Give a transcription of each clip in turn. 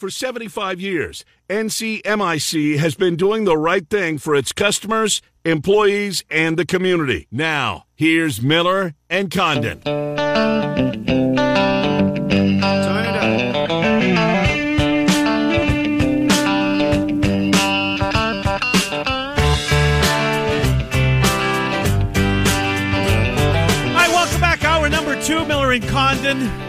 For 75 years, NCMIC has been doing the right thing for its customers, employees, and the community. Now, here's Miller and Condon. All right, welcome back. Hour number two, Miller and Condon.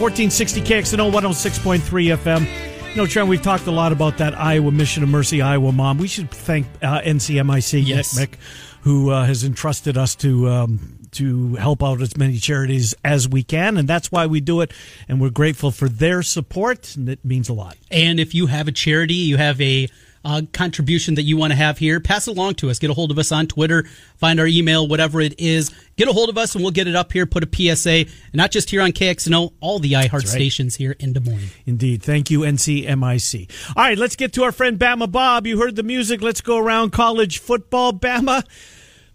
1460 KXNO 106.3 FM. You know, Trent, we've talked a lot about that Iowa Mission of Mercy Iowa mom. We should thank uh, NCMIC, Yes. Nick, Mick, who uh, has entrusted us to um, to help out as many charities as we can, and that's why we do it. And we're grateful for their support, and it means a lot. And if you have a charity, you have a uh, contribution that you want to have here, pass it along to us. Get a hold of us on Twitter, find our email, whatever it is. Get a hold of us and we'll get it up here, put a PSA, and not just here on KXNO, all the iHeart right. stations here in Des Moines. Indeed. Thank you, NCMIC. All right, let's get to our friend Bama Bob. You heard the music. Let's go around college football. Bama,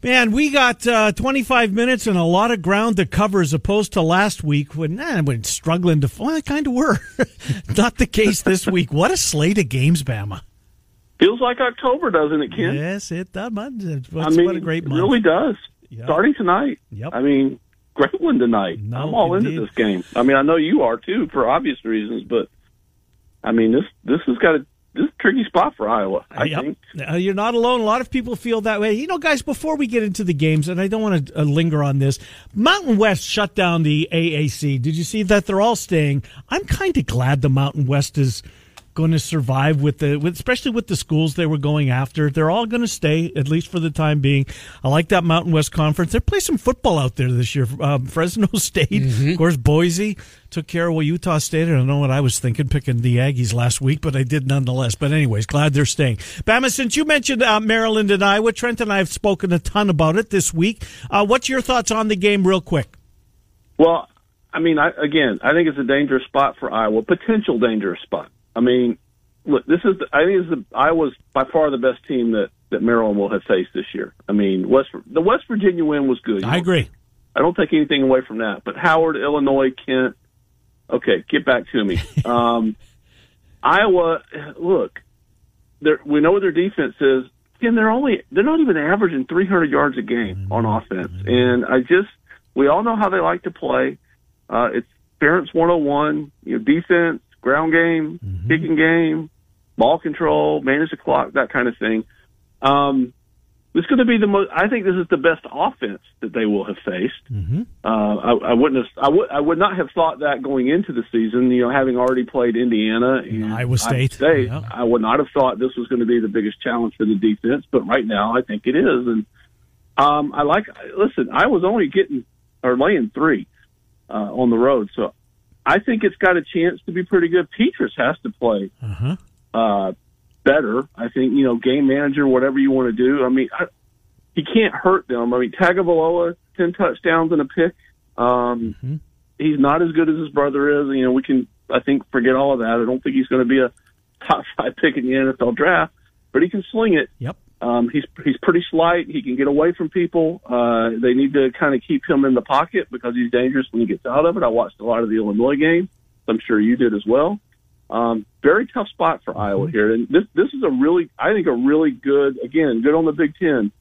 man, we got uh, 25 minutes and a lot of ground to cover as opposed to last week when eh, we're struggling to. Well, kind of were. Not the case this week. What a slate of games, Bama. Feels like October, doesn't it, Ken? Yes, it does. I mean, what a great it month. really does. Yeah. Starting tonight. Yep. I mean, great one tonight. No, I'm all indeed. into this game. I mean, I know you are too, for obvious reasons, but I mean, this this has got a this is a tricky spot for Iowa. I Yep. think. Uh, you're not alone. A lot of people feel that way. You know, guys, before we get into the games, and I don't want to uh, linger on this, Mountain West shut down the AAC. Did you see that? They're all staying. I'm kind of glad the Mountain West is going to survive with the, with, especially with the schools they were going after. They're all going to stay, at least for the time being. I like that Mountain West Conference. They play some football out there this year. Um, Fresno State, of course, Boise took care of well, Utah State. I don't know what I was thinking picking the Aggies last week, but I did nonetheless. But anyways, glad they're staying. Bama, since you mentioned uh, Maryland and Iowa, Trent and I have spoken a ton about it this week. Uh, what's your thoughts on the game, real quick? Well, I mean, I, again, I think it's a dangerous spot for Iowa, potential dangerous spot. I mean, look, this is the, I think it's the Iowa's by far the best team that that Maryland will have faced this year. I mean, West the West Virginia win was good. I agree. I don't take anything away from that. But Howard, Illinois, Kent, okay, get back to me. Um, Iowa, look, we know what their defense is. Again, they're only they're not even averaging 300 yards a game on offense, and I just we all know how they like to play. Uh, it's Ferentz 101, you know, defense, ground game, kicking game, ball control, manage the clock, that kind of thing. Um, it's going to be the most. I think this is the best offense that they will have faced. Mm-hmm. Uh, I, I wouldn't have. I would. I would not have thought that going into the season. You know, having already played Indiana and Iowa State, yeah. I would not have thought this was going to be the biggest challenge for the defense. But right now, I think it is. And um, I like. Listen, I was only getting or laying three uh, on the road, so I think it's got a chance to be pretty good. Petras has to play Uh-huh. uh, better. I think you know, game manager, whatever you want to do. I mean, I, he can't hurt them. I mean, Tagovailoa, ten touchdowns and a pick. Um, Mm-hmm. He's not as good as his brother is. You know, we can I think forget all of that. I don't think he's going to be a top five pick in the NFL draft, but he can sling it. Yep. Um, he's he's pretty slight. He can get away from people. Uh, they need to kind of keep him in the pocket because he's dangerous when he gets out of it. I watched a lot of the Illinois game. I'm sure you did as well. Um, very tough spot for Iowa here, and this this is a really I think a really good again good on the Big Ten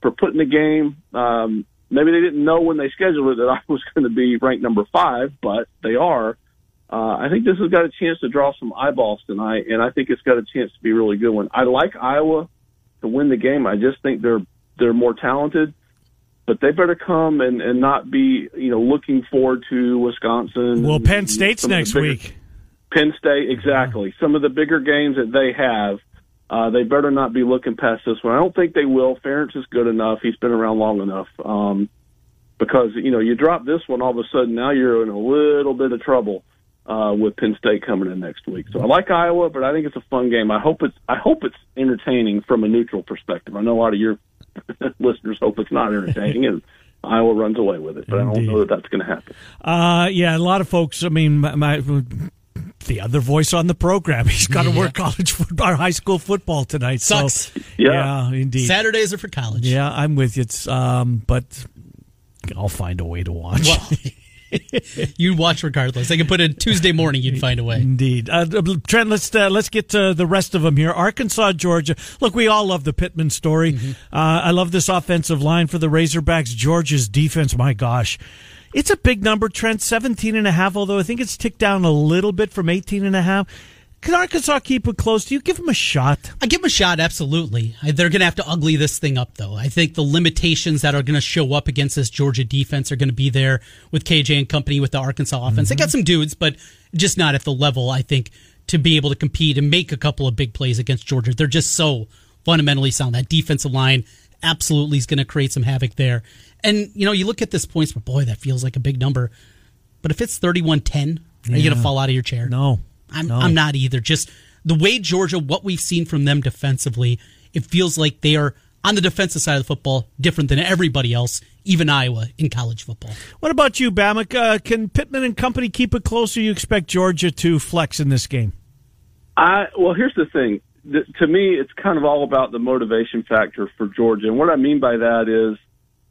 for putting the game. Um, maybe they didn't know when they scheduled it that I was going to be ranked number five, but they are. Uh, I think this has got a chance to draw some eyeballs tonight, and I think it's got a chance to be a really good one. I like Iowa to win the game. I just think they're they're more talented, but they better come and, and not be you know looking forward to Wisconsin. Well, Penn State's some of the next bigger- week. Penn State, exactly. Some of the bigger games that they have, uh, they better not be looking past this one. I don't think they will. Ferentz is good enough. He's been around long enough. Um, because you know you drop this one, all of a sudden now you're in a little bit of trouble uh, with Penn State coming in next week. So I like Iowa, but I think it's a fun game. I hope it's I hope it's entertaining from a neutral perspective. I know a lot of your listeners hope it's not entertaining, and Iowa runs away with it. But I don't know that that's going to happen. Uh, yeah, a lot of folks. I mean, my, my the other voice on the program. He's got to work college football, or high school football tonight. Sucks. So, Yeah. indeed. Saturdays are for college. Yeah, I'm with you. It's um, but I'll find a way to watch. Well, you'd watch regardless. They could put it Tuesday morning, you'd find a way. Indeed, uh, Trent. Let's uh, let's get to the rest of them here. Arkansas, Georgia. Look, we all love the Pittman story. Mm-hmm. Uh, I love this offensive line for the Razorbacks. Georgia's defense, my gosh. It's a big number, Trent, 17 and a half, although I think it's ticked down a little bit from 18 and a half. Can Arkansas keep it close? Do you give them a shot? I give them a shot, absolutely. They're going to have to ugly this thing up, though. I think the limitations that are going to show up against this Georgia defense are going to be there with KJ and company with the Arkansas offense. Mm-hmm. They got some dudes, but just not at the level, I think, to be able to compete and make a couple of big plays against Georgia. They're just so fundamentally sound. That defensive line absolutely is going to create some havoc there. And, you know, you look at this points, but boy, that feels like a big number. But if it's 31 10, are yeah. you going to fall out of your chair? No. I'm, no. I'm not either. Just the way Georgia, what we've seen from them defensively, it feels like they are on the defensive side of the football different than everybody else, even Iowa in college football. What about you, Bamak? Uh, can Pittman and company keep it close, or you expect Georgia to flex in this game? I well, here's the thing. The, to me, it's kind of all about the motivation factor for Georgia, and what I mean by that is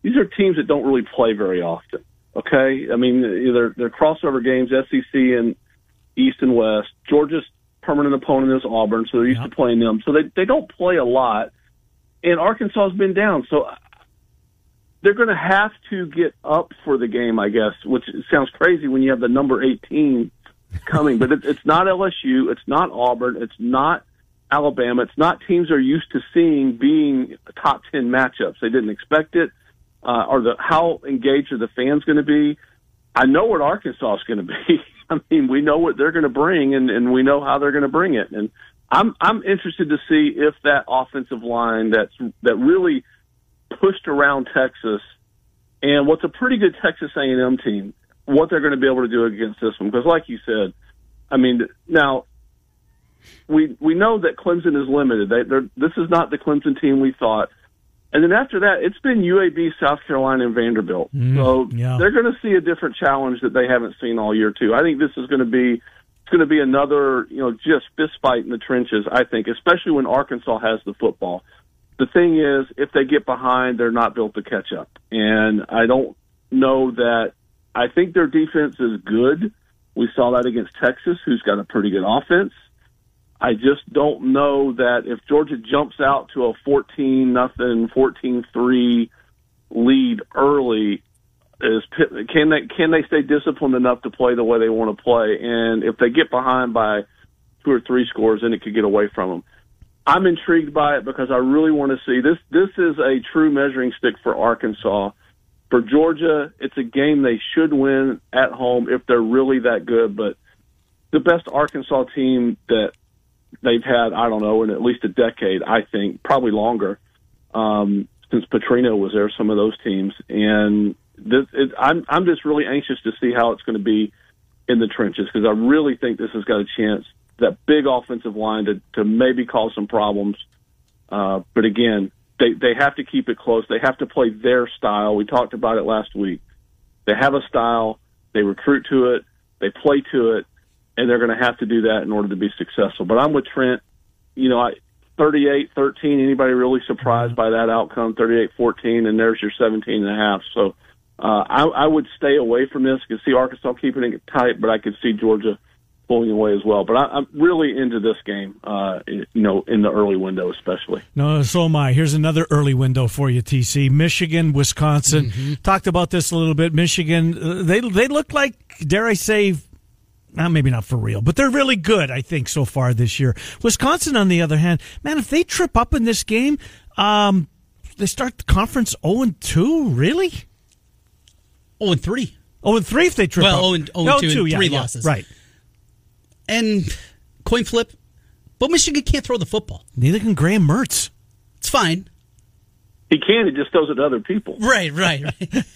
these are teams that don't really play very often. Okay, I mean they're, they're crossover games, SEC and East and West. Georgia's permanent opponent is Auburn, so they're used yep. to playing them. So they they don't play a lot, and Arkansas has been down. So they're going to have to get up for the game, I guess. Which sounds crazy when you have the number eighteen coming, but it, it's not LSU, it's not Auburn, it's not Alabama, it's not teams are used to seeing being top ten matchups. They didn't expect it. Uh, or the how engaged are the fans going to be? I know what Arkansas is going to be. I mean, we know what they're going to bring, and, and we know how they're going to bring it. And I'm I'm interested to see if that offensive line that's that really pushed around Texas and what's a pretty good Texas A&M team, what they're going to be able to do against this one. Because, like you said, I mean, now we we know that Clemson is limited. They, this is not the Clemson team we thought. And then after that, it's been UAB, South Carolina, and Vanderbilt. Mm, so yeah. they're going to see a different challenge that they haven't seen all year too. I think this is going to be it's going to be another you know just fist fight in the trenches. I think, especially when Arkansas has the football. The thing is, if they get behind, they're not built to catch up. And I don't know that. I think their defense is good. We saw that against Texas, who's got a pretty good offense. I just don't know that if Georgia jumps out to a 14 nothing, 14-3 lead early, is can they can they stay disciplined enough to play the way they want to play? And if they get behind by two or three scores, then it could get away from them. I'm intrigued by it because I really want to see this. This is a true measuring stick for Arkansas. For Georgia, it's a game they should win at home if they're really that good. But the best Arkansas team that they've had, I don't know, in at least a decade, I think, probably longer, um, since Petrino was there, some of those teams. And this, it, I'm, I'm just really anxious to see how it's going to be in the trenches because I really think this has got a chance, that big offensive line to, to maybe cause some problems. Uh, but again, they, they have to keep it close. They have to play their style. We talked about it last week. They have a style. They recruit to it. They play to it and they're going to have to do that in order to be successful. But I'm with Trent. You know, I, 38 13. Anybody really surprised by that outcome? 38 14, and there's your 17 and a half. So uh, I, I would stay away from this. I could see Arkansas keeping it tight, but I could see Georgia pulling away as well. But I, am really into this game, uh, you know, in the early window especially. No, so am I. Here's another early window for you, TC. Michigan, Wisconsin. Mm-hmm. Talked about this a little bit. Michigan, uh, they they look like, dare I say, uh, maybe not for real, but they're really good, I think, so far this year. Wisconsin, on the other hand, man, if they trip up in this game, um, they start the conference 0 2, really? 0 3. 0 3 if they trip well, up. 0 2, 2 yeah, three yeah, losses. Right. And coin flip, but Michigan can't throw the football. Neither can Graham Mertz. It's fine. He can, he just throws it to other people. Right, right, right.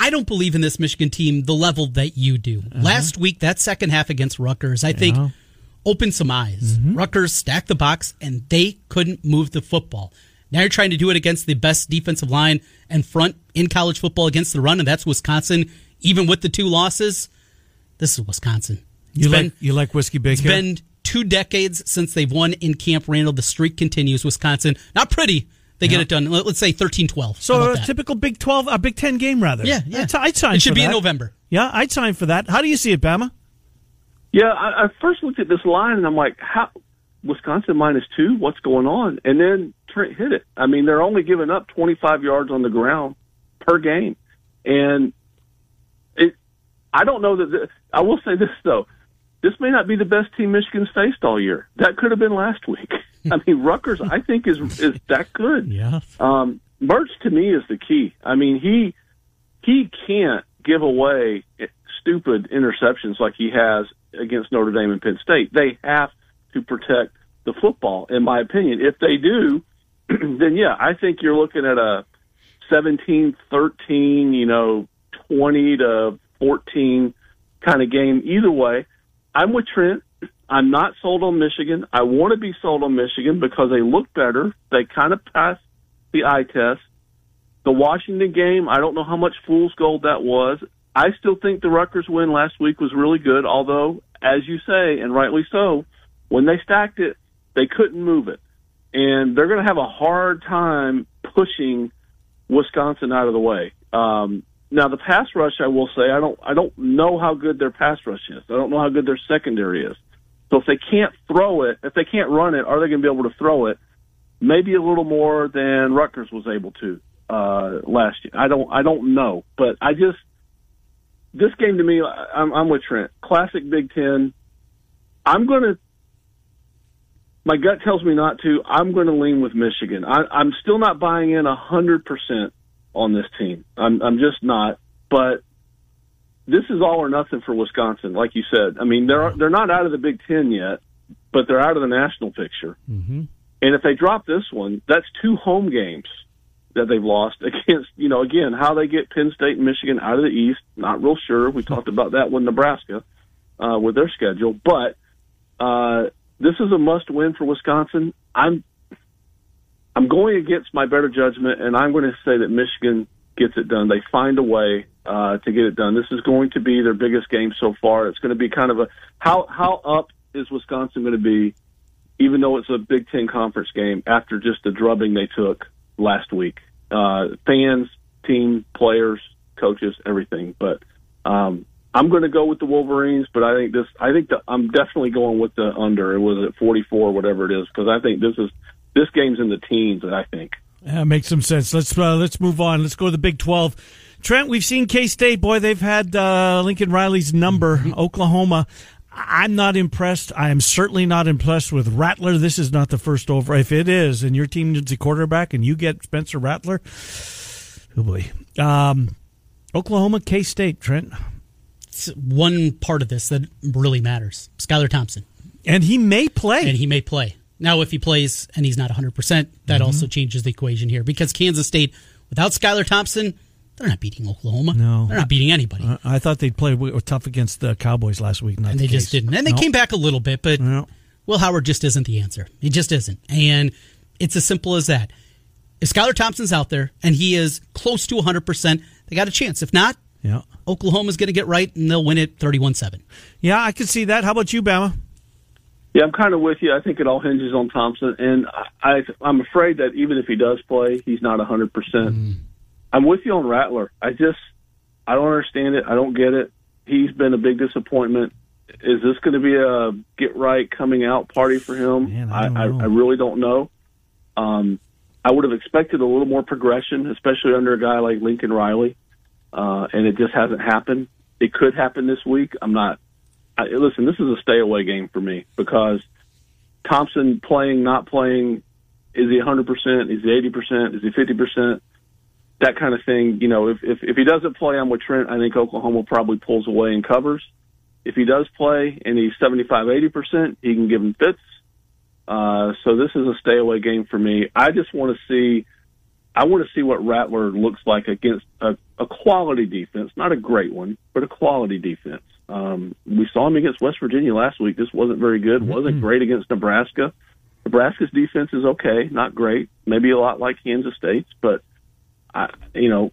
I don't believe in this Michigan team the level that you do. Uh-huh. Last week, that second half against Rutgers, I think, opened some eyes. Mm-hmm. Rutgers stacked the box and they couldn't move the football. Now you're trying to do it against the best defensive line and front in college football against the run, and that's Wisconsin. Even with the two losses, this is Wisconsin. It's you been, like you like whiskey bacon? It's been two decades since they've won in Camp Randall. The streak continues. Wisconsin, not pretty, they yeah. get it done. Let's say 13-12. So a typical Big 12, a Big 10 game rather. Yeah, yeah. I'd sign It should be that. in November. Yeah, I'd sign for that. How do you see it, Bama? Yeah, I, I first looked at this line and I'm like, how Wisconsin minus two? What's going on? And then Trent hit it. I mean, they're only giving up 25 yards on the ground per game, and it. I don't know that. The, I will say this though, this may not be the best team Michigan's faced all year. That could have been last week. I mean, Rutgers, I think is is that good. Yeah. Um, Mertz to me is the key. I mean, he he can't give away stupid interceptions like he has against Notre Dame and Penn State. They have to protect the football, in my opinion. If they do, then yeah, I think you're looking at a 17 13, you know, 20 to 14 kind of game. Either way, I'm with Trent. I'm not sold on Michigan. I want to be sold on Michigan because they look better. They kind of passed the eye test. The Washington game, I don't know how much fool's gold that was. I still think the Rutgers win last week was really good, although, as you say, and rightly so, when they stacked it, they couldn't move it. And they're going to have a hard time pushing Wisconsin out of the way. Um, now the pass rush, I will say, I don't, I don't know how good their pass rush is. I don't know how good their secondary is. So if they can't throw it, if they can't run it, are they going to be able to throw it? Maybe a little more than Rutgers was able to uh, last year. I don't, I don't know, but I just this game to me, I'm, I'm with Trent. Classic Big Ten. I'm going to. My gut tells me not to. I'm going to lean with Michigan. I, I'm still not buying in a hundred percent on this team. I'm, I'm just not. But this is all or nothing for Wisconsin, like you said. I mean, they're they're not out of the Big Ten yet, but they're out of the national picture. Mm-hmm. And if they drop this one, that's two home games that they've lost against, you know, again, how they get Penn State and Michigan out of the East, not real sure. We talked about that with Nebraska, uh, with their schedule, but, uh, this is a must win for Wisconsin. I'm, I'm going against my better judgment and I'm going to say that Michigan gets it done. They find a way, uh, to get it done. This is going to be their biggest game so far. It's going to be kind of a, how, how up is Wisconsin going to be? Even though it's a Big Ten conference game after just the drubbing they took last week. Uh, fans, team, players, coaches, everything. But um, I'm going to go with the Wolverines. But I think this. I think that I'm definitely going with the under. It was at 44, whatever it is, because I think this is this game's in the teens. I think. Yeah, makes some sense. Let's uh, let's move on. Let's go to the Big Twelve. Trent, we've seen K State. Boy, they've had uh, Lincoln Riley's number. Mm-hmm. Oklahoma. I'm not impressed. I am certainly not impressed with Rattler. This is not the first over. If it is, and your team needs a quarterback, and you get Spencer Rattler, oh boy. Um, Oklahoma, K State, Trent. It's one part of this that really matters. Skylar Thompson, and he may play, and he may play. Now, if he plays and he's not 100, percent that mm-hmm. also changes the equation here because Kansas State without Skylar Thompson they're not beating Oklahoma. No, they're not beating anybody. Uh, I thought they'd play tough against the Cowboys last week, and they the just didn't. And they came back a little bit, but nope. Will Howard just isn't the answer. He just isn't, and it's as simple as that. If Skylar Thompson's out there and he is close to 100, percent they got a chance. If not, yeah, Oklahoma's going to get right and they'll win it 31-7. Yeah, I can see that. How about you, Bama? Yeah, I'm kind of with you. I think it all hinges on Thompson, and I, I'm afraid that even if he does play, he's not 100. percent mm. I'm with you on Rattler. I just I don't understand it. I don't get it. He's been a big disappointment. Is this going to be a get right coming out party for him? Man, I, I, I, really don't know. Um, I would have expected a little more progression, especially under a guy like Lincoln Riley, uh, and it just hasn't happened. It could happen this week. I'm not. I, listen, this is a stay away game for me because Thompson playing, not playing, is he 100%? Is he 80%? Is he 50%? that kind of thing. You know, if, if, if he doesn't play, I'm with Trent. I think Oklahoma probably pulls away and covers. If he does play and he's 75, 80%, he can give him fits. Uh, so this is a stay away game for me. I just want to see, I want to see what Rattler looks like against a, a quality defense, not a great one, but a quality defense. Um, we saw him against West Virginia last week. This wasn't very good. Mm-hmm. wasn't great against Nebraska. Nebraska's defense is okay, not great. Maybe a lot like Kansas State's, but I, you know,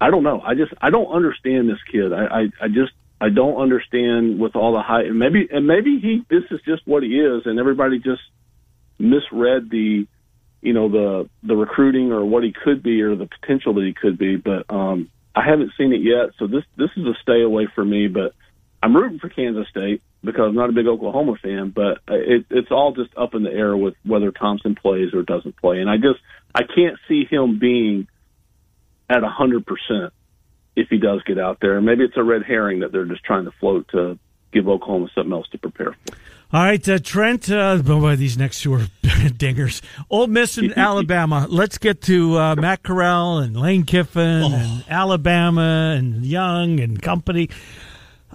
I don't know. I just I don't understand this kid. I, I I just I don't understand with all the hype. And maybe and maybe he this is just what he is, and everybody just misread the you know the the recruiting or what he could be or the potential that he could be. But um, I haven't seen it yet, so this this is a stay away for me. But I'm rooting for Kansas State because I'm not a big Oklahoma fan. But it, it's all just up in the air with whether Thompson plays or doesn't play, and I just I can't see him being at a hundred percent if he does get out there. Maybe it's a red herring that they're just trying to float to give Oklahoma something else to prepare for. All right, uh, Trent. Uh, boy, these next two are dingers. Ole Miss and Alabama. Let's get to uh, Matt Corral and Lane Kiffin oh. and Alabama and Young and company.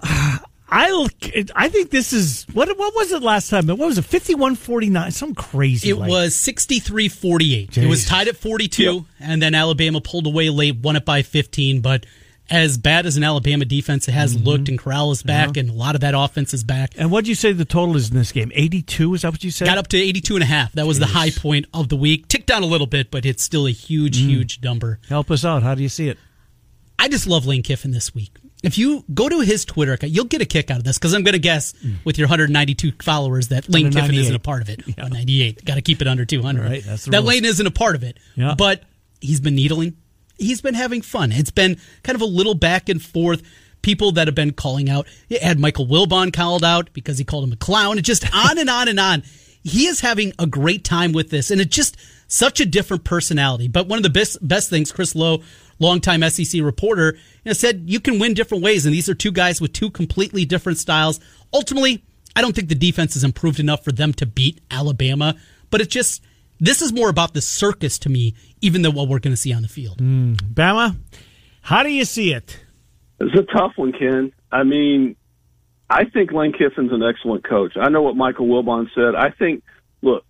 I I think this is what what was it last time? What was it? Fifty one forty nine. Some crazy. It like. was 63-48. It was tied at forty two, yep. and then Alabama pulled away late, won it by fifteen. But as bad as an Alabama defense has mm-hmm. looked, and Corral is back, and a lot of that offense is back. And what did you say the total is in this game? 82? Is that what you said? Got up to 82 and a half. That was Jeez. the high point of the week. Ticked down a little bit, but it's still a huge, mm. huge number. Help us out. How do you see it? I just love Lane Kiffin this week. If you go to his Twitter account, you'll get a kick out of this because I'm going to guess mm. with your 192 followers that Lane Kiffin isn't a part of it. Yeah. 198. Got to keep it under 200. Right, that rules. Lane isn't a part of it. Yeah. But he's been needling he's been having fun. It's been kind of a little back and forth. People that have been calling out. You had Michael Wilbon called out because he called him a clown. It's just on and on and on. He is having a great time with this, and it's just such a different personality. But one of the best best things, Chris Low, longtime SEC reporter, you know, said you can win different ways, and these are two guys with two completely different styles. Ultimately, I don't think the defense has improved enough for them to beat Alabama, but it's just this is more about the circus to me, even than what we're going to see on the field. Mm. Bama, how do you see it? It's a tough one, Ken. I mean, I think Lane Kiffin's an excellent coach. I know what Michael Wilbon said. I think, look,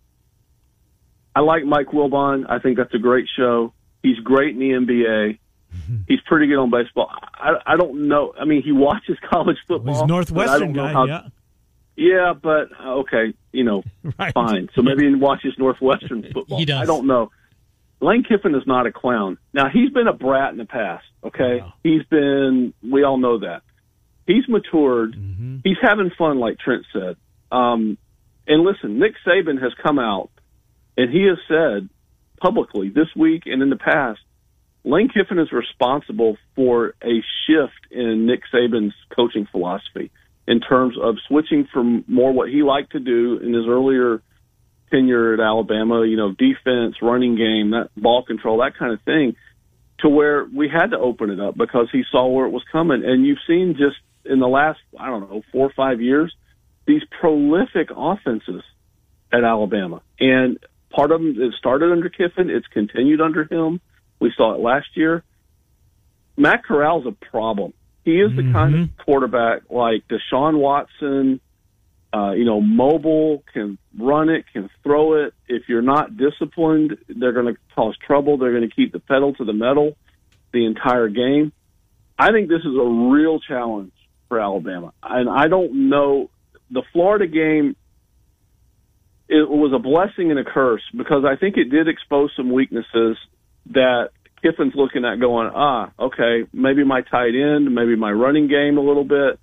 I like Mike Wilbon. I think that's a great show. He's great in the NBA. He's pretty good on baseball. I, I don't know. I mean, he watches college football. He's Northwestern guy. How, yeah. Yeah, but okay, you know, right. fine. So maybe he watches Northwestern football. he does. I don't know. Lane Kiffin is not a clown. Now he's been a brat in the past. Okay, wow. he's been. We all know that. He's matured. Mm-hmm. He's having fun, like Trent said. Um, and listen, Nick Saban has come out and he has said publicly this week and in the past, Lane Kiffin is responsible for a shift in Nick Saban's coaching philosophy in terms of switching from more what he liked to do in his earlier tenure at Alabama, you know, defense, running game, that ball control, that kind of thing, to where we had to open it up because he saw where it was coming. And you've seen just in the last, I don't know, four or five years, these prolific offenses at Alabama. And part of them, it started under Kiffin, it's continued under him. We saw it last year. Matt Corral's a problem. He is the mm-hmm. kind of mm-hmm. quarterback like Deshaun Watson, uh, you know, mobile, can run it, can throw it. If you're not disciplined, they're going to cause trouble. They're going to keep the pedal to the metal the entire game. I think this is a real challenge for Alabama. And I don't know the Florida game it was a blessing and a curse because I think it did expose some weaknesses that Kiffin's looking at going, ah, okay, maybe my tight end, maybe my running game a little bit.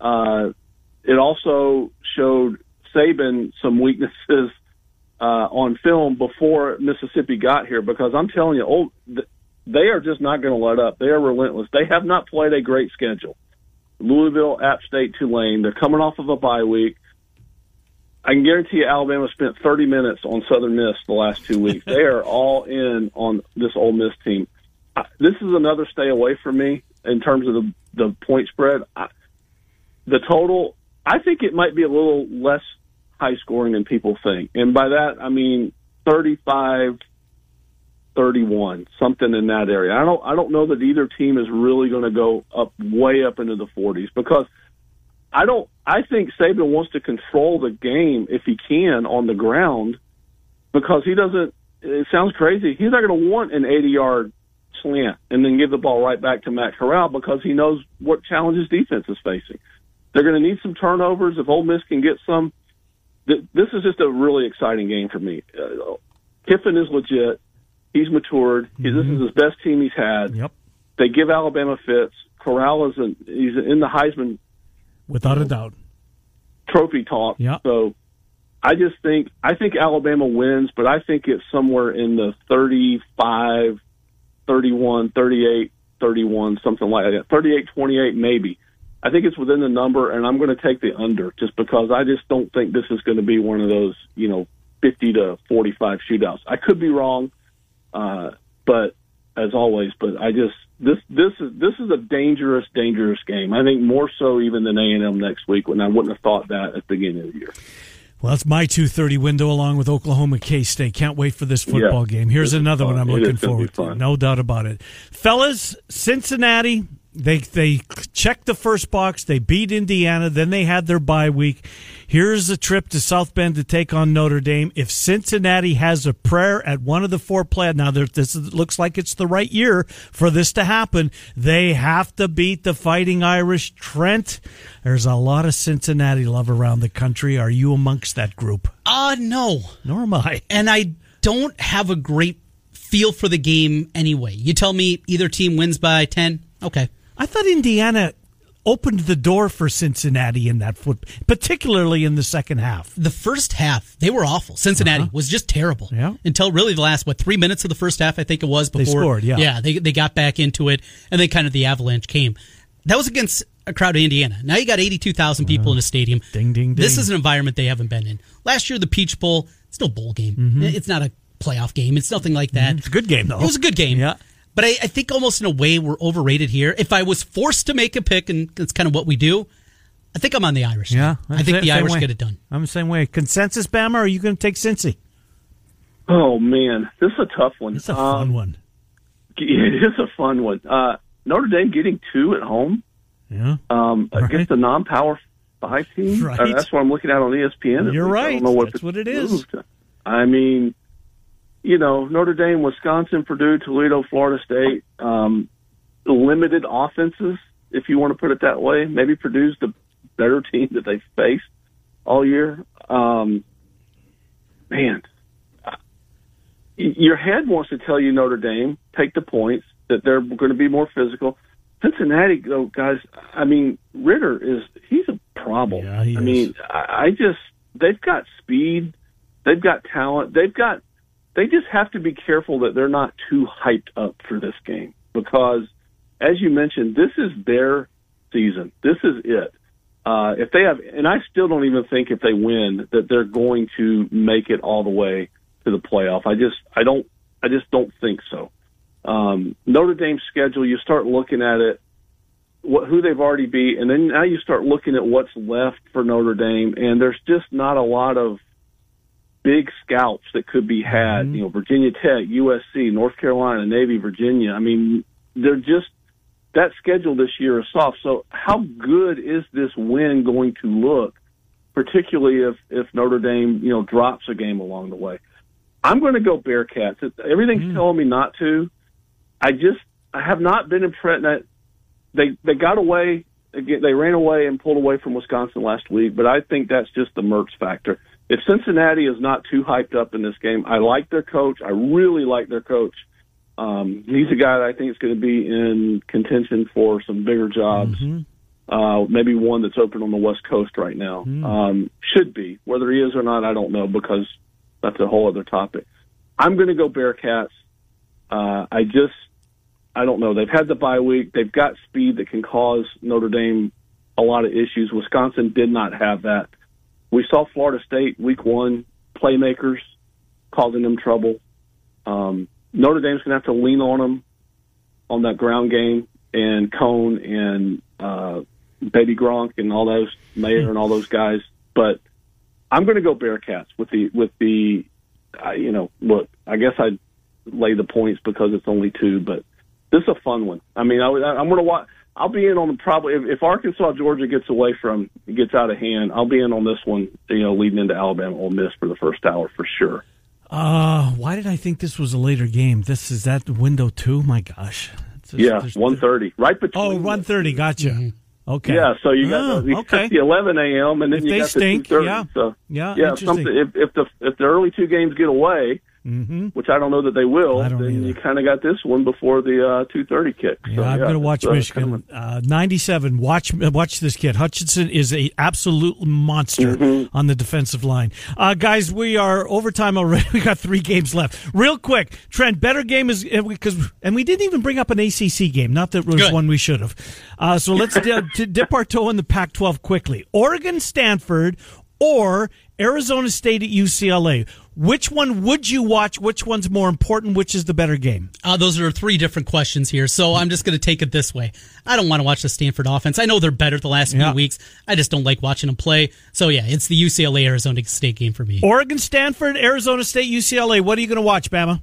Uh, it also showed Saban some weaknesses uh, on film before Mississippi got here because I'm telling you, old, they are just not going to let up. They are relentless. They have not played a great schedule. Louisville, App State, Tulane. They're coming off of a bye week. I can guarantee you Alabama spent 30 minutes on Southern Miss the last two weeks. they are all in on this Ole Miss team. I, this is another stay away from me in terms of the, the point spread. I, the total, I think it might be a little less high scoring than people think. And by that, I mean 35 31, something in that area. I don't I don't know that either team is really going to go up way up into the 40s because I don't. I think Saban wants to control the game if he can on the ground because he doesn't. It sounds crazy. He's not going to want an 80 yard slant and then give the ball right back to Matt Corral because he knows what challenges defense is facing. They're going to need some turnovers. If Ole Miss can get some, this is just a really exciting game for me. Uh, Kiffin is legit. He's matured. Mm-hmm. This is his best team he's had. Yep. They give Alabama fits. Corral is an, he's in the Heisman without a doubt. Trophy talk. Yeah. So I just think I think Alabama wins, but I think it's somewhere in the 35, 31, 38 31, something like that, 38 28 maybe. I think it's within the number, and I'm going to take the under just because I just don't think this is going to be one of those, you know, 50 to 45 shootouts. I could be wrong, uh, but as always, but I just this this is this is a dangerous, dangerous game. I think more so even than A and M next week, when I wouldn't have thought that at the beginning of the year. Well, it's my 2:30 window along with Oklahoma K State. Can't wait for this football yeah, game. Here's another one I'm looking forward to. No doubt about it. Fellas, Cincinnati they they checked the first box. They beat Indiana. Then they had their bye week. Here's a trip to South Bend to take on Notre Dame. If Cincinnati has a prayer at one of the four play now this looks like it's the right year for this to happen. They have to beat the Fighting Irish. Trent, there's a lot of Cincinnati love around the country. Are you amongst that group? Uh no. Nor am I. And I don't have a great feel for the game anyway. You tell me either team wins by ten. Okay. I thought Indiana opened the door for Cincinnati in that foot, particularly in the second half. The first half, they were awful. Cincinnati uh-huh. was just terrible. Yeah. Until really the last what three minutes of the first half, I think it was before they scored. Yeah. Yeah. They they got back into it, and then kind of the avalanche came. That was against a crowd of Indiana. Now you got eighty two thousand people uh, in a stadium. Ding ding ding. This is an environment they haven't been in. Last year, the Peach Bowl. It's no bowl game. Mm-hmm. It's not a playoff game. It's nothing like that. It's a good game though. It was a good game. Yeah. But I, I, think almost in a way we're overrated here. If I was forced to make a pick, and that's kind of what we do, I think I'm on the Irish. Yeah, I think the Irish way. get it done. I'm the same way. Consensus, Bama, or are you going to take Cincy? Oh man, this is a tough one. It's a fun um, one. It is a fun one. Uh, Notre Dame getting two at home. Yeah. Um, right. Against the non-power five team. Right. Uh, that's what I'm looking at on ESPN. You're right. I don't know what that's what it is. I mean, you know, Notre Dame, Wisconsin, Purdue, Toledo, Florida State, um, limited offenses, if you want to put it that way. Maybe Purdue's the better team that they've faced all year. Um, man, your head wants to tell you Notre Dame, take the points, that they're going to be more physical. Cincinnati, though, guys, I mean, Ridder is, he's a problem. Yeah, I is. mean, I just, they've got speed, they've got talent, they've got they just have to be careful that they're not too hyped up for this game because, as you mentioned, this is their season. This is it. Uh, if they have, and I still don't even think if they win that they're going to make it all the way to the playoff. I just, I don't, I just don't think so. Um, Notre Dame's schedule, you start looking at it, what, who they've already beat, and then now you start looking at what's left for Notre Dame, and there's just not a lot of big scalps that could be had. Mm-hmm. You know, Virginia Tech, USC, North Carolina, Navy, Virginia. I mean, they're just that schedule this year is soft. So, how good is this win going to look, particularly if if Notre Dame you know drops a game along the way? I'm going to go Bearcats. Everything's mm-hmm. telling me not to. I just I have not been impressed. That they they got away. They ran away and pulled away from Wisconsin last week, but I think that's just the Mertz factor if Cincinnati is not too hyped up in this game, I like their coach. I really like their coach. Um, he's a guy that I think is going to be in contention for some bigger jobs. Mm-hmm. Uh, maybe one that's open on the West Coast right now. Mm. Um, should be. Whether he is or not, I don't know because that's a whole other topic. I'm going to go Bearcats. Uh, I just, I don't know. They've had the bye week. They've got speed that can cause Notre Dame a lot of issues. Wisconsin did not have that we saw Florida State week one playmakers causing them trouble. Um, Notre Dame's going to have to lean on them on that ground game and Coan and uh, Baby Gronk and all those Mayer and all those guys. But I'm going to go Bearcats with the with the uh, you know look. I guess I'd lay the points because it's only two, but this is a fun one. I mean, I, I'm going to watch. I'll be in on the probably if, if Arkansas Georgia gets away from gets out of hand, I'll be in on this one. You know, leading into Alabama Ole Miss for the first hour for sure. Uh, why did I think this was a later game? This is that window too. My gosh. Just, yeah, one thirty, right between. Oh, one thirty. Gotcha. Mm-hmm. Okay. Yeah, so you got oh, the, okay. the eleven a.m. and then if you they got stink, the yeah, so yeah, yeah. Something if if the if the early two games get away, Mm-hmm. which I don't know that they will, I don't then either. you kind of got this one before the uh, two thirty kick. Yeah, So, I'm going to watch uh, Michigan. kind of Uh, 97. Watch watch this kid. Hutchinson is a absolute monster Mm-hmm. on the defensive line. Uh, guys, we are overtime already. We got three games left. Real quick, Trent. Better game is because and we didn't even bring up an ACC game. Not that it was Good. one we should have. Uh, so let's di- to dip our toe in the Pac-12 quickly. Oregon, Stanford, or Arizona State at UCLA. Which one would you watch? Which one's more important? Which is the better game? Uh, those are three different questions here, so I'm just going to take it this way. I don't want to watch the Stanford offense. I know they're better the last Yeah. few weeks. I just don't like watching them play. So yeah, it's the UCLA Arizona State game for me. Oregon, Stanford, Arizona State, UCLA. What are you going to watch, Bama?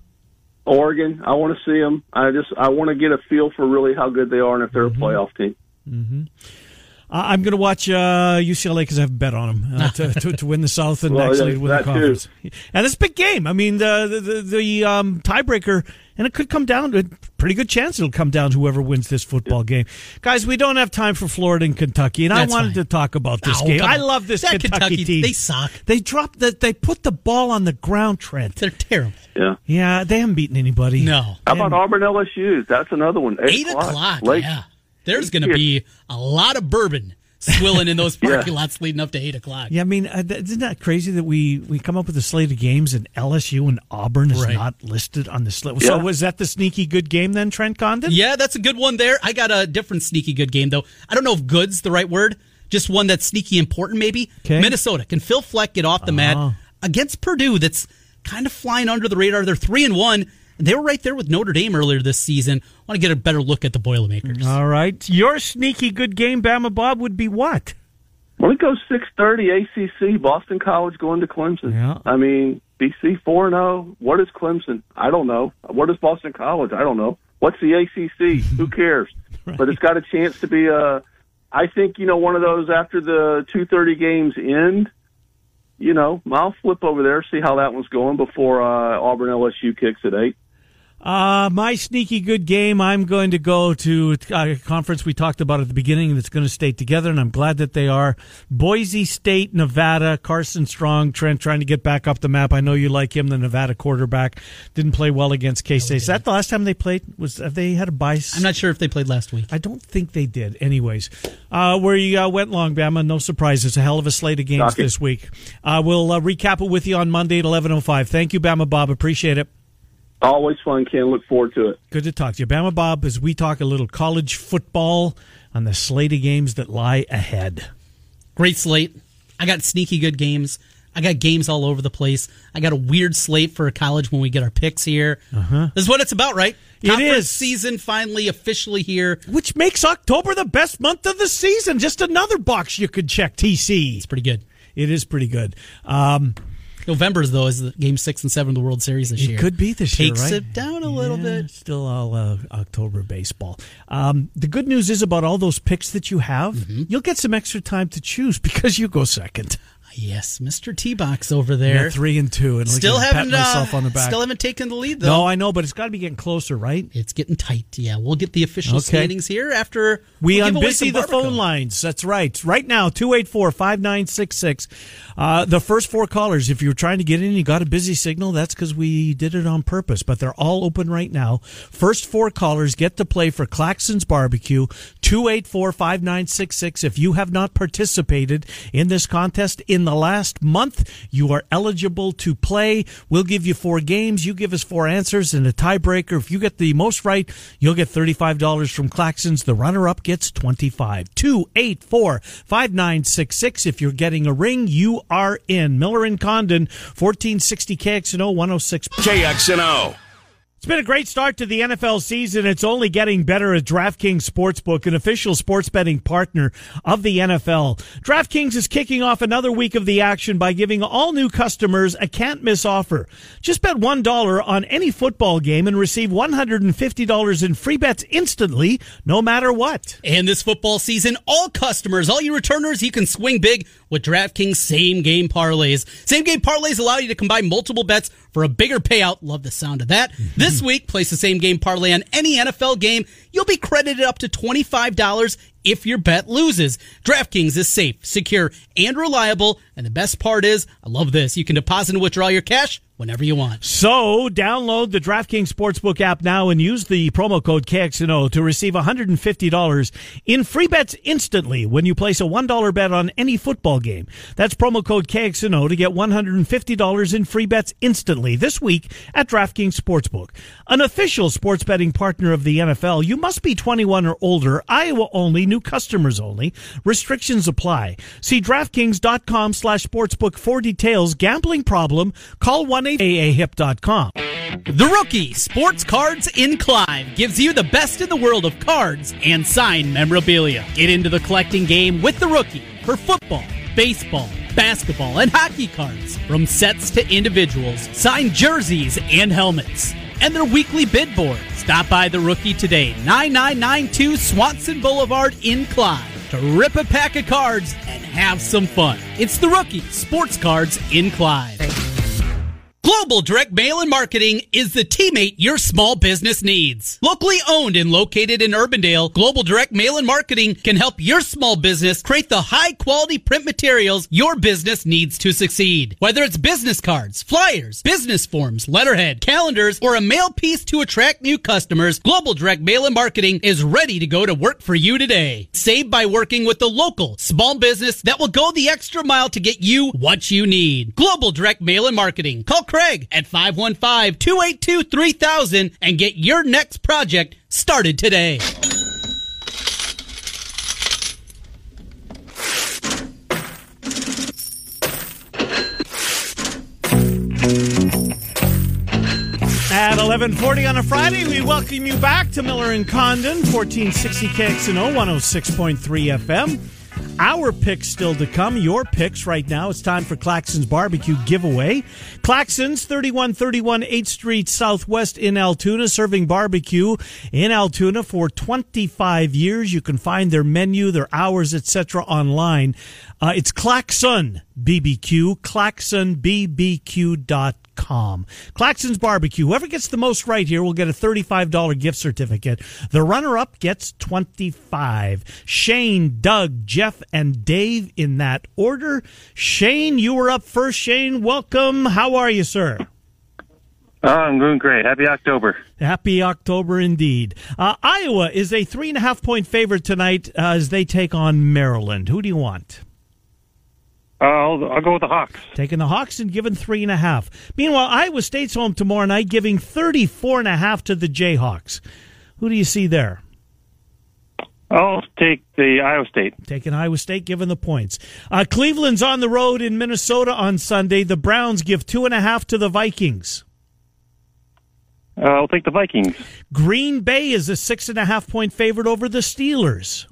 Oregon. I want to see them. I just I want to get a feel for really how good they are and if they're Mm-hmm. a playoff team. Uh, I'm going to watch uh, UCLA because I have a bet on them uh, to, to, to win the South and Well, actually yeah, win the that too. conference. And it's a big game. I mean, the the, the, the um, tiebreaker, and it could come down to a pretty good chance it'll come down to whoever wins this football game. Guys, we don't have time for Florida and Kentucky, and That's I wanted fine. to talk about this Oh, game. I love this That Kentucky, Kentucky- team. they suck. They dropped the, They put the ball on the ground, Trent. They're terrible. Yeah. Yeah, they haven't beaten anybody. No. How about Auburn LSU? That's another one. Eight, Eight o'clock. Late. Yeah, there's going to be a lot of bourbon swilling in those parking lots leading up to eight o'clock. Yeah, I mean, uh, th- isn't that crazy that we, we come up with a slate of games and LSU and Auburn is Right. not listed on the slate? So Yeah. was that the sneaky good game then, Trent Condon? Yeah, that's a good one there. I got a different sneaky good game though. I don't know if good's the right word. Just one that's sneaky important maybe. 'Kay. Minnesota. Can Phil Fleck get off the mat Oh. against Purdue that's kind of flying under the radar. They're 3 and 1 and they were right there with Notre Dame earlier this season. Want to get a better look at the Boilermakers. All right. Your sneaky good game, Bama Bob, would be what? Well, it goes six thirty ACC. Boston College going to Clemson. Yeah. I mean, BC four and zero. What is Clemson? I don't know. What is Boston College? I don't know. What's the ACC? Who cares? But it's got a chance to be a. I think you know one of those after the two thirty games end. You know, I'll flip over there see how that one's going before uh, Auburn LSU kicks at eight. Uh, my sneaky good game, I'm going to go to a conference we talked about at the beginning that's going to stay together, and I'm glad that they are. Boise State, Nevada, Carson Strong, Trent trying to get back up the map. I know you like him, the Nevada quarterback. Didn't play well against K State. Is that the last time they played? Was have they had a bye? I'm not sure if they played last week. I don't think they did. Anyways, uh, where you uh, went long, Bama. No surprises. A hell of a slate of games Rocky. this week. Uh, we'll uh, recap it with you on Monday at 11.05. Thank you, Bama Bob. Appreciate it. Always fun, Ken. Look forward to it. Good to talk to you. Bama Bob, as we talk a little college football on the slate of games that lie ahead. Great slate. I got sneaky good games. I got games all over the place. I got a weird slate for college when we get our picks here. Uh-huh. This is what it's about, right? It Conference is. season finally officially here. Which makes October the best month of the season. Just another box you could check, TC. It's pretty good. It is pretty good. Um, November's though is the game six and seven of the World Series this it year. It could be this year, right? Takes it down a little bit. Still all uh, October baseball. Um, the good news is about all those picks that you have, Mm-hmm. you'll get some extra time to choose because you go second. Yes, Mr. T Box over there. three and two, and Still haven't pat myself uh, on the back. still haven't taken the lead though. no, I know, but it's got to be getting closer, right? It's getting tight. Yeah, we'll get the official Okay. standings here after We we'll unbusy the phone lines. That's right. Right now, 284-5966. Uh, the first four callers, if you're trying to get in, you got a busy signal, that's because we did it on purpose. But they're all open right now. First four callers get to play for Claxon's Barbecue, 284-5966. If you have not participated in this contest in the last month, you are eligible to play. We'll give you four games. You give us four answers and a tiebreaker. If you get the most right, you'll get $35 from Claxons. The runner up gets 25. 284 5966. If you're getting a ring, you are in. Miller and Condon, 1460 KXNO 106. KXNO. It's been a great start to the NFL season. It's only getting better at DraftKings Sportsbook, an official sports betting partner of the NFL. DraftKings is kicking off another week of the action by giving all new customers a can't miss offer. Just bet $1 on any football game and receive $150 in free bets instantly, no matter what. And this football season, all customers, all you returners, you can swing big with DraftKings same game parlays. Same game parlays allow you to combine multiple bets for a bigger payout. Love the sound of that. this week, place the same game parlay on any NFL game. You'll be credited up to $25 if your bet loses. DraftKings is safe, secure, and reliable. And the best part is, I love this. You can deposit and withdraw your cash whenever you want. So download the DraftKings Sportsbook app now and use the promo code KXNO to receive $150 in free bets instantly when you place a $1 bet on any football game. That's promo code KXNO to get $150 in free bets instantly this week at DraftKings Sportsbook. An official sports betting partner of the NFL, you must be 21 or older, Iowa only, new customers only. Restrictions apply. See DraftKings.com slash sportsbook for details. Gambling problem? Call 1-888-HIP.com. The Rookie Sports Cards in Clive gives you the best in the world of cards and signed memorabilia. Get into the collecting game with The Rookie for football, baseball, basketball, and hockey cards. From sets to individuals, signed jerseys and helmets. And their weekly bid board. Stop by The Rookie today, 9992 Swanson Boulevard in Clive to rip a pack of cards and have some fun. It's The Rookie Sports Cards in Clive. Global Direct Mail and Marketing is the teammate your small business needs. Locally owned and located in Urbandale, Global Direct Mail and Marketing can help your small business create the high quality print materials your business needs to succeed. Whether it's business cards, flyers, business forms, letterhead, calendars, or a mail piece to attract new customers, Global Direct Mail and Marketing is ready to go to work for you today. Save by working with the local small business that will go the extra mile to get you what you need. Global Direct Mail and Marketing. Call Craig at 515-282-3000 and get your next project started today. At 1140 on a Friday, we welcome you back to Miller and Condon, 1460 KXNO, 106.3 FM. Our picks still to come. Your picks right now. It's time for Claxon's Barbecue giveaway. Claxon's 3131 8th Street Southwest in Altoona, serving barbecue in Altoona for 25 years. You can find their menu, their hours, etc. online. Uh, it's Claxon BBQ, claxonbbq.com. Claxon's Barbecue. Whoever gets the most right here will get a $35 gift certificate. The runner up gets 25. Shane, Doug, Jeff, and Dave in that order. Shane, you were up first. Shane, welcome. How are you, sir? Oh, I'm doing great. Happy October. Happy October indeed. Uh, Iowa is a three and a half point favorite tonight uh, as they take on Maryland. Who do you want? Uh, I'll, I'll go with the Hawks. Taking the Hawks and giving three and a half. Meanwhile, Iowa State's home tomorrow night, giving 34 and a half to the Jayhawks. Who do you see there? I'll take the Iowa State. Taking Iowa State, giving the points. Uh, Cleveland's on the road in Minnesota on Sunday. The Browns give two and a half to the Vikings. Uh, I'll take the Vikings. Green Bay is a six and a half point favorite over the Steelers.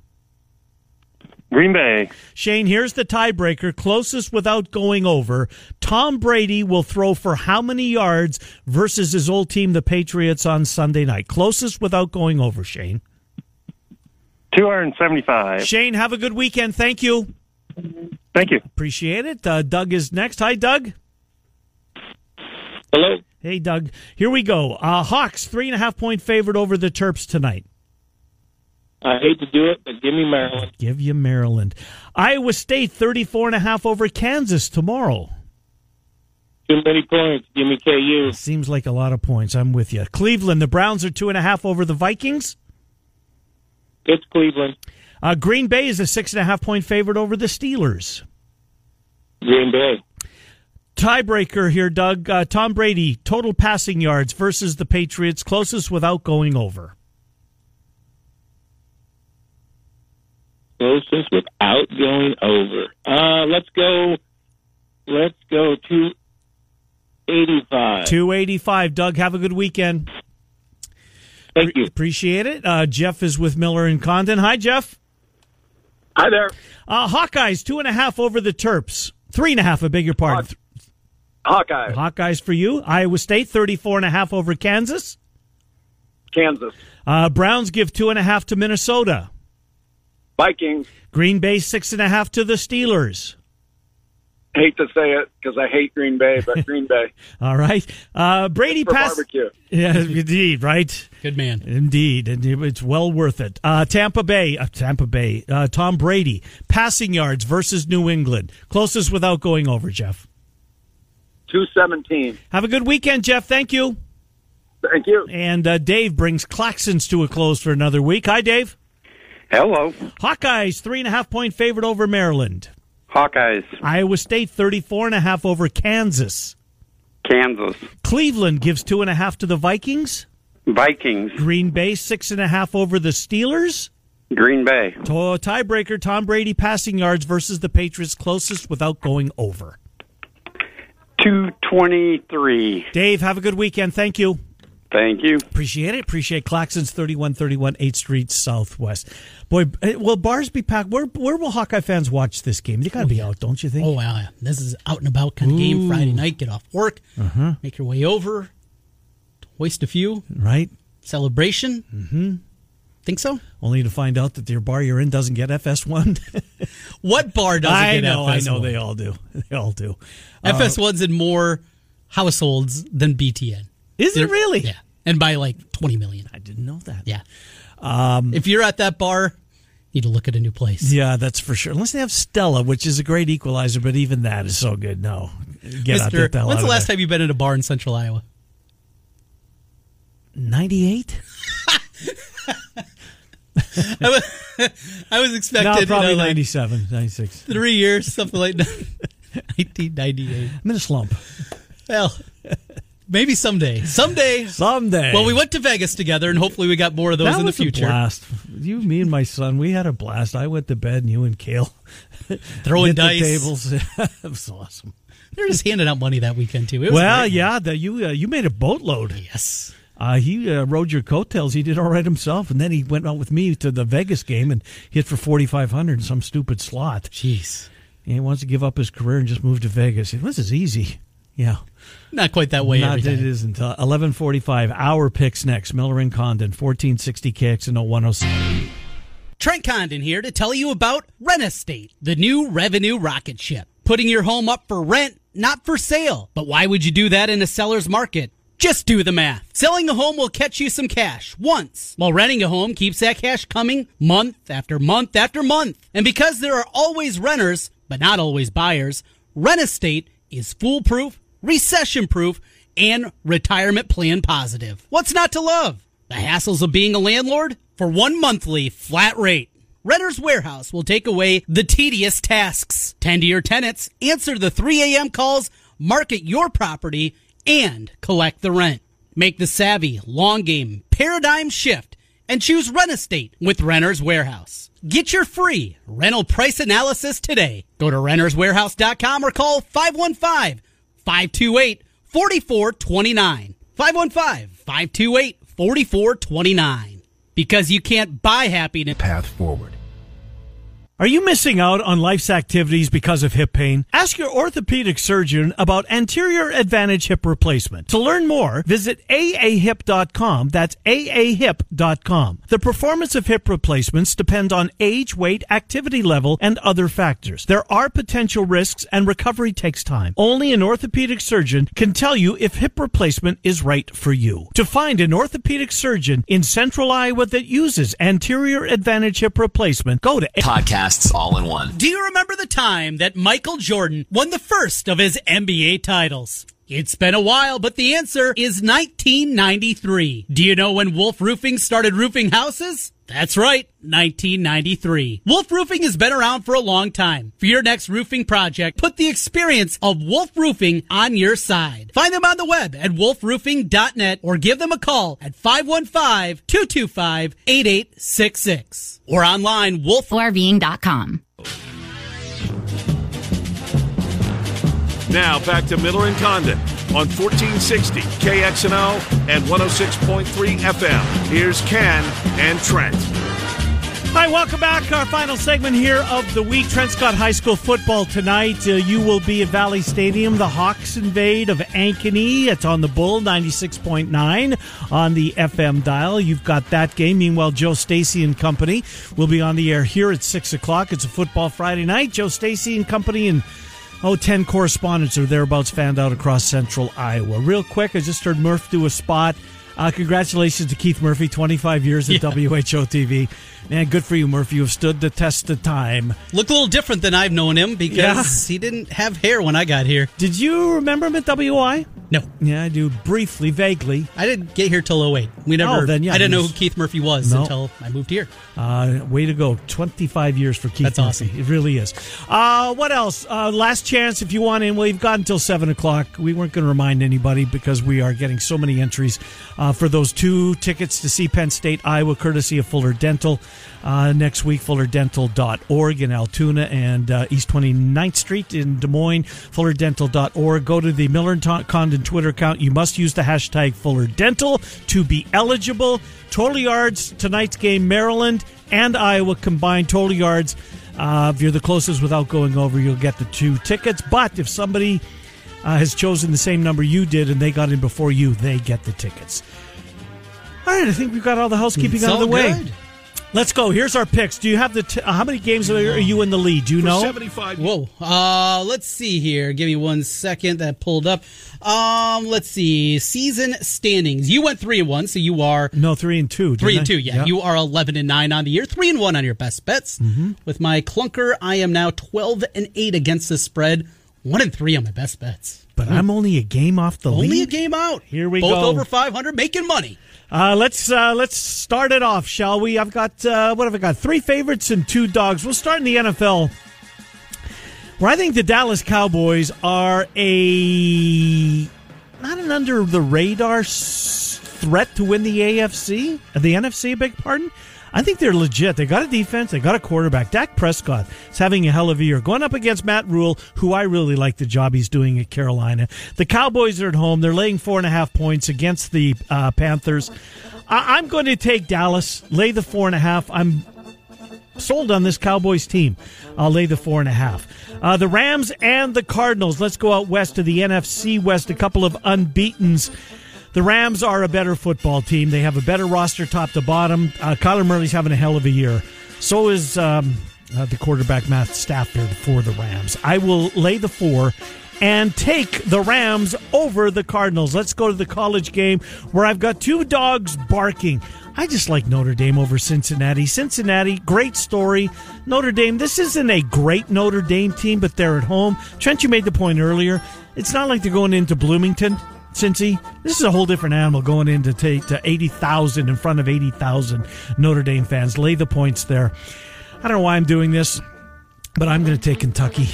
Green Bay. Shane, here's the tiebreaker. Closest without going over. Tom Brady will throw for how many yards versus his old team, the Patriots, on Sunday night? Closest without going over, Shane. 275. Shane, have a good weekend. Thank you. Thank you. Appreciate it. Uh, Doug is next. Hi, Doug. Hello. Hey, Doug. Here we go. Uh, Hawks, three and a half point favorite over the Terps tonight. I hate to do it, but give me Maryland. Give you Maryland. Iowa State, 34 and a half over Kansas tomorrow. Too many points. Give me KU. Seems like a lot of points. I'm with you. Cleveland, the Browns are two and a half over the Vikings. It's Cleveland. Uh, Green Bay is a six and a half point favorite over the Steelers. Green Bay. Tiebreaker here, Doug. Uh, Tom Brady, total passing yards versus the Patriots, closest without going over. Closest without going over. Uh, let's go. Let's go to 85. 285. Doug, have a good weekend. Thank you. Appreciate it. Uh, Jeff is with Miller and Condon. Hi, Jeff. Hi there. Uh, Hawkeyes, two and a half over the Terps. Three and a half, I beg your pardon. Hawkeye. Hawkeyes for you. Iowa State, 34 and a half over Kansas. Kansas. Uh, Browns give two and a half to Minnesota. Vikings. Green Bay, six and a half to the Steelers. hate to say it because I hate Green Bay, but Green Bay All right. Uh, Brady for pass. barbecue. Yeah, indeed, right? Good man. Indeed, and it's well worth it. Uh, Tampa Bay, uh, Tampa Bay. Uh, Tom Brady passing yards versus New England. Closest without going over, Jeff. Two seventeen. Have a good weekend, Jeff. Thank you. Thank you. And uh, Dave brings Claxons to a close for another week. Hi, Dave. Hello, Hawkeyes three and a half point favorite over Maryland. Hawkeyes, Iowa State 34 and a half over Kansas. Kansas, Cleveland gives two and a half to the Vikings. Vikings, Green Bay six and a half over the Steelers. Green Bay, To- tiebreaker Tom Brady passing yards versus the Patriots closest without going over. 223. Dave, have a good weekend. Thank you. Thank you. Appreciate it. Appreciate Claxons 3131 8th Street Southwest. Boy, eh, will bars be packed? Where, where will Hawkeye fans watch this game? They got to be out, don't you think? Oh, wow. This is out and about kind of game Friday night. Get off work, Uh-huh. make your way over, hoist a few, Right? celebration. Mm-hmm. Think so? Only to find out that your bar you're in doesn't get FS1. What bar doesn't I get know, I FS1? know they all do. They all do. Uh, FS1's in more households than BTN. Is it They're- really? Yeah. And by like 20 million. I didn't know that. Yeah. Um, if you're at that bar, you need to look at a new place. Yeah, that's for sure. Unless they have Stella, which is a great equalizer, but even that is so good. No, get out Mister, get hell when's out the last there. time you've been in a bar in central Iowa? Ninety-eight. I was, I was expecting No, you probably know, like 97, 96. three years, something like that. 1998. I'm in a slump. Well, maybe someday. Someday. Someday. Well, we went to Vegas together, and hopefully we got more of those that in the future. blast. You, me, and my son, we had a blast. I went to bed, and you and Kale Throwing dice. tables. it was awesome. They're just handing out money that weekend too. It was Well, great. yeah, the, you uh, you made a boatload. Yes. Uh, he uh, rode your coattails. He did all right himself, and then he went out with me to the Vegas game and hit for forty five hundred in some stupid slot. Jeez. He wants to give up his career and just move to Vegas. This is easy. Yeah, Not quite that way not it uh, Eleven forty five. Our picks next. Miller and Condon. Fourteen sixty KX and 107. Trent Condon here to tell you about Rent Estate, the new revenue rocket ship. Putting your home up for rent, not for sale. But why would you do that in a seller's market? Just do the math. Selling a home will catch you some cash once, while renting a home keeps that cash coming month after month after month. And because there are always renters, but not always buyers, Rent Estate is foolproof, recession proof, and retirement plan positive. What's not to love? The hassles of being a landlord? For one monthly flat rate. Renter's Warehouse will take away the tedious tasks. Tend to your tenants, answer the 3 a.m. calls, market your property, and collect the rent. Make the savvy, long game, paradigm shift and choose Rent Estate with Renter's Warehouse. Get your free rental price analysis today. Go to renterswarehouse.com or call 515 528 4429. 515 528 4429. Because you can't buy happiness. Path forward. Are you missing out on life's activities because of hip pain? Ask your orthopedic surgeon about anterior advantage hip replacement. To learn more, visit aahip.com. That's aahip.com. The performance of hip replacements depend on age, weight, activity level, and other factors. There are potential risks and recovery takes time. Only an orthopedic surgeon can tell you if hip replacement is right for you. To find an orthopedic surgeon in central Iowa that uses anterior advantage hip replacement, go to Podcasts all in one. Do you remember the time that Michael Jordan won the first of his NBA titles? It's been a while, but the answer is 1993. Do you know when Wolf Roofing started roofing houses? That's right, 1993. Wolf Roofing has been around for a long time. For your next roofing project, put the experience of Wolf Roofing on your side. Find them on the web at wolfroofing.net or give them a call at 515-225-8866 or online wolf Now back to Miller and Condon on 1460 KXNO and 106.3 FM. Here's Ken and Trent. Hi, welcome back. Our final segment here of the week. Trent Scott High School football tonight. Uh, you will be at Valley Stadium. The Hawks invade of Ankeny. It's on the Bull 96.9 on the FM dial. You've got that game. Meanwhile, Joe Stacy and company will be on the air here at 6 o'clock. It's a football Friday night. Joe Stacy and company and oh, 10 correspondents or thereabouts fanned out across central Iowa. Real quick, I just heard Murph do a spot. Uh, congratulations to Keith Murphy, 25 years at Yeah. WHO TV. Man, good for you, Murphy. You have stood the test of time. Looked a little different than I've known him because he didn't have hair when I got here. Did you remember him at WI? No, Yeah, I do briefly, vaguely. I didn't get here till 08. We never. Oh, then, yeah, I didn't know who Keith Murphy was No. until I moved here. Uh, way to go. 25 years for Keith That's Murphy. awesome. It really is. Uh, what else? Uh, last chance if you want in. We've got until 7 o'clock. We weren't going to remind anybody because we are getting so many entries uh, for those two tickets to see Penn State, Iowa, courtesy of Fuller Dental. Uh, next week, fullerdental.org in Altoona and uh, East 29th Street in Des Moines, fullerdental.org. Go to the Miller and Condon Twitter account. You must use the hashtag Fuller Dental to be eligible. Total yards, tonight's game, Maryland and Iowa combined total yards. Uh, if you're the closest without going over, you'll get the two tickets. But if somebody uh, has chosen the same number you did and they got in before you, they get the tickets. All right, I think we've got all the housekeeping It's out of the all way. good. Let's go. Here's our picks. Do you have the t- uh, how many games are, are you in the lead? Do you For know? 75 Whoa. Uh, let's see here. Give me one second. That pulled up. Um, let's see. Season standings. You went three and one, so you are No, three and two. three and I? two. Yeah, you are eleven and nine on the year. Three and one on your best bets. Mm-hmm. With my clunker, I am now twelve and eight against the spread. One and three on my best bets. but I'm only a game off the line. Only a game out. Here we Both go. Both over five hundred, making money. Uh, let's uh, let's start it off, shall we? I've got uh, what have I got? Three favorites and two dogs. We'll start in the NFL, where I think the Dallas Cowboys are a not an under the radar threat to win the AFC, the NFC. I beg pardon. I think they're legit. They got a defense. They got a quarterback. Dak Prescott is having a hell of a year. Going up against Matt Rhule, who I really like the job he's doing at Carolina. The Cowboys are at home. They're laying four and a half points against the uh, Panthers. I- I'm going to take Dallas, lay the four and a half. I'm sold on this Cowboys team. I'll lay the four and a half. Uh, the Rams and the Cardinals. Let's go out west to the NFC West. A couple of unbeatens. The Rams are a better football team. They have a better roster top to bottom. Uh, Kyler Murray's having a hell of a year. So is um, uh, the quarterback Matt Stafford for the Rams. I will lay the four and take the Rams over the Cardinals. Let's go to the college game where I've got two dogs barking. I just like Notre Dame over Cincinnati. Cincinnati, great story. Notre Dame, this isn't a great Notre Dame team, but they're at home. Trent, you made the point earlier. It's not like they're going into Bloomington. Cincy, this is a whole different animal going in to take to 80,000 in front of 80,000 Notre Dame fans. Lay the points there. I don't know why I'm doing this, but I'm going to take Kentucky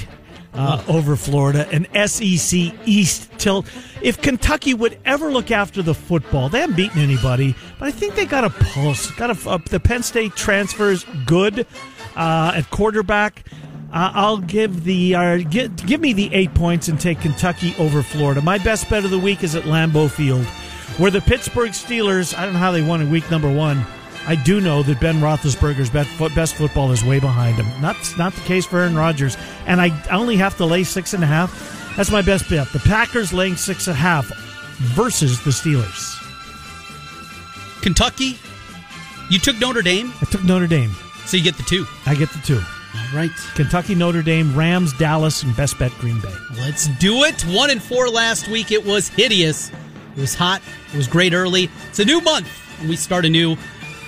uh, over Florida, an SEC East tilt. If Kentucky would ever look after the football, they haven't beaten anybody, but I think they got a pulse. Got a uh, the Penn State transfers good uh, at quarterback. Uh, I'll give the uh, give, give me the eight points and take Kentucky over Florida. My best bet of the week is at Lambeau Field, where the Pittsburgh Steelers. I don't know how they won in week number one. I do know that Ben Roethlisberger's best, best football is way behind him. Not not the case for Aaron Rodgers, and I only have to lay six and a half. That's my best bet. The Packers laying six and a half versus the Steelers. Kentucky, you took Notre Dame, I took Notre Dame. so you get the two. I get the two. Right. Kentucky, Notre Dame, Rams, Dallas, and best bet Green Bay. Let's do it. One and four last week. It was hideous. It was hot. It was great early. It's a new month, and we start anew.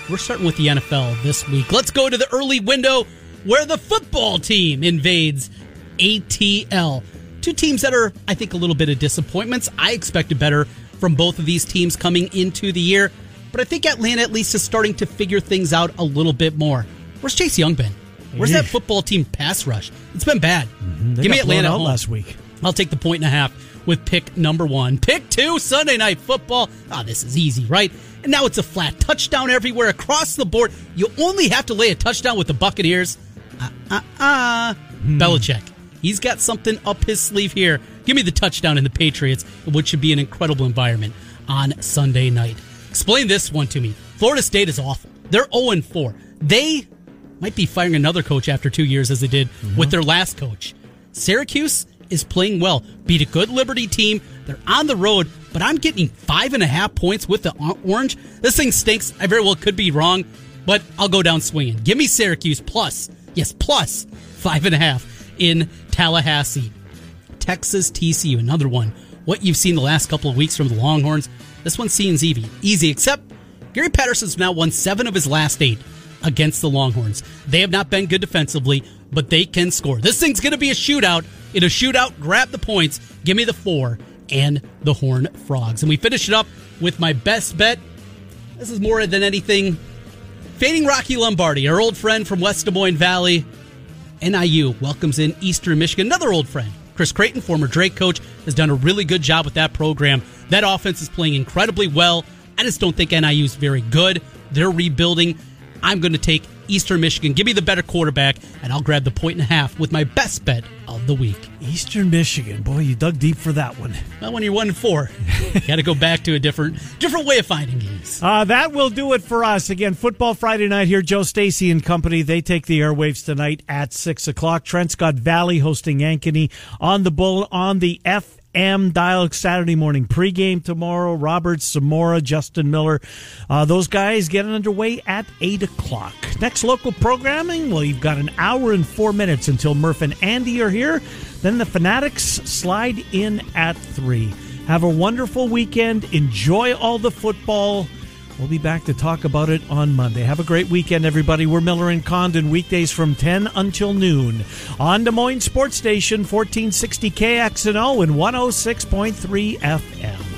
We're starting with the NFL this week. Let's go to the early window where the football team invades ATL. Two teams that are, I think, a little bit of disappointments. I expected better from both of these teams coming into the year, but I think Atlanta at least is starting to figure things out a little bit more. Where's Chase Young been? Where's that football team pass rush? It's been bad. They Give me Atlanta out last week. I'll take the point and a half with pick number one. Pick two, Sunday night football. Ah, this is easy, right? And now it's a flat touchdown everywhere across the board. You only have to lay a touchdown with the Buccaneers. Ah, ah, ah. Belichick. He's got something up his sleeve here. Give me the touchdown in the Patriots, which should be an incredible environment on Sunday night. Explain this one to me. Florida State is awful. They're 0 4. They might be firing another coach after two years, as they did mm-hmm. with their last coach. Syracuse is playing well. Beat a good Liberty team. They're on the road, but I'm getting five and a half points with the orange. This thing stinks. I very well could be wrong, but I'll go down swinging. Give me Syracuse plus, yes, plus five and a half in Tallahassee. Texas TCU. Another one. What you've seen the last couple of weeks from the Longhorns. This one seems easy, easy, except Gary Patterson's now won seven of his last eight against the Longhorns. They have not been good defensively, but they can score. This thing's going to be a shootout. In a shootout, grab the points. Give me the four and the Horn Frogs. And we finish it up with my best bet. This is more than anything. Fading Rocky Lombardi, our old friend from West Des Moines Valley. NIU welcomes in Eastern Michigan, another old friend. Chris Creighton, former Drake coach, has done a really good job with that program. That offense is playing incredibly well. I just don't think NIU is very good. They're rebuilding. I'm going to take Eastern Michigan. Give me the better quarterback, and I'll grab the point and a half with my best bet of the week. Eastern Michigan. Boy, you dug deep for that one. Well, when you're one and four, you got to go back to a different different way of finding games. Uh, that will do it for us. Again, Football Friday night here. Joe Stacy and company. They take the airwaves tonight at six o'clock. Trent Scott Valley hosting Ankeny on the bull on the F. M dial Saturday morning pregame tomorrow. Robert Samora, Justin Miller, uh, those guys getting underway at eight o'clock. Next local programming. Well, you've got an hour and four minutes until Murph and Andy are here. Then the Fanatics slide in at three. Have a wonderful weekend. Enjoy all the football. We'll be back to talk about it on Monday. Have a great weekend, everybody. We're Miller and Condon, weekdays from 10 until noon on Des Moines Sports Station, 1460 KXNO and 106.3 FM.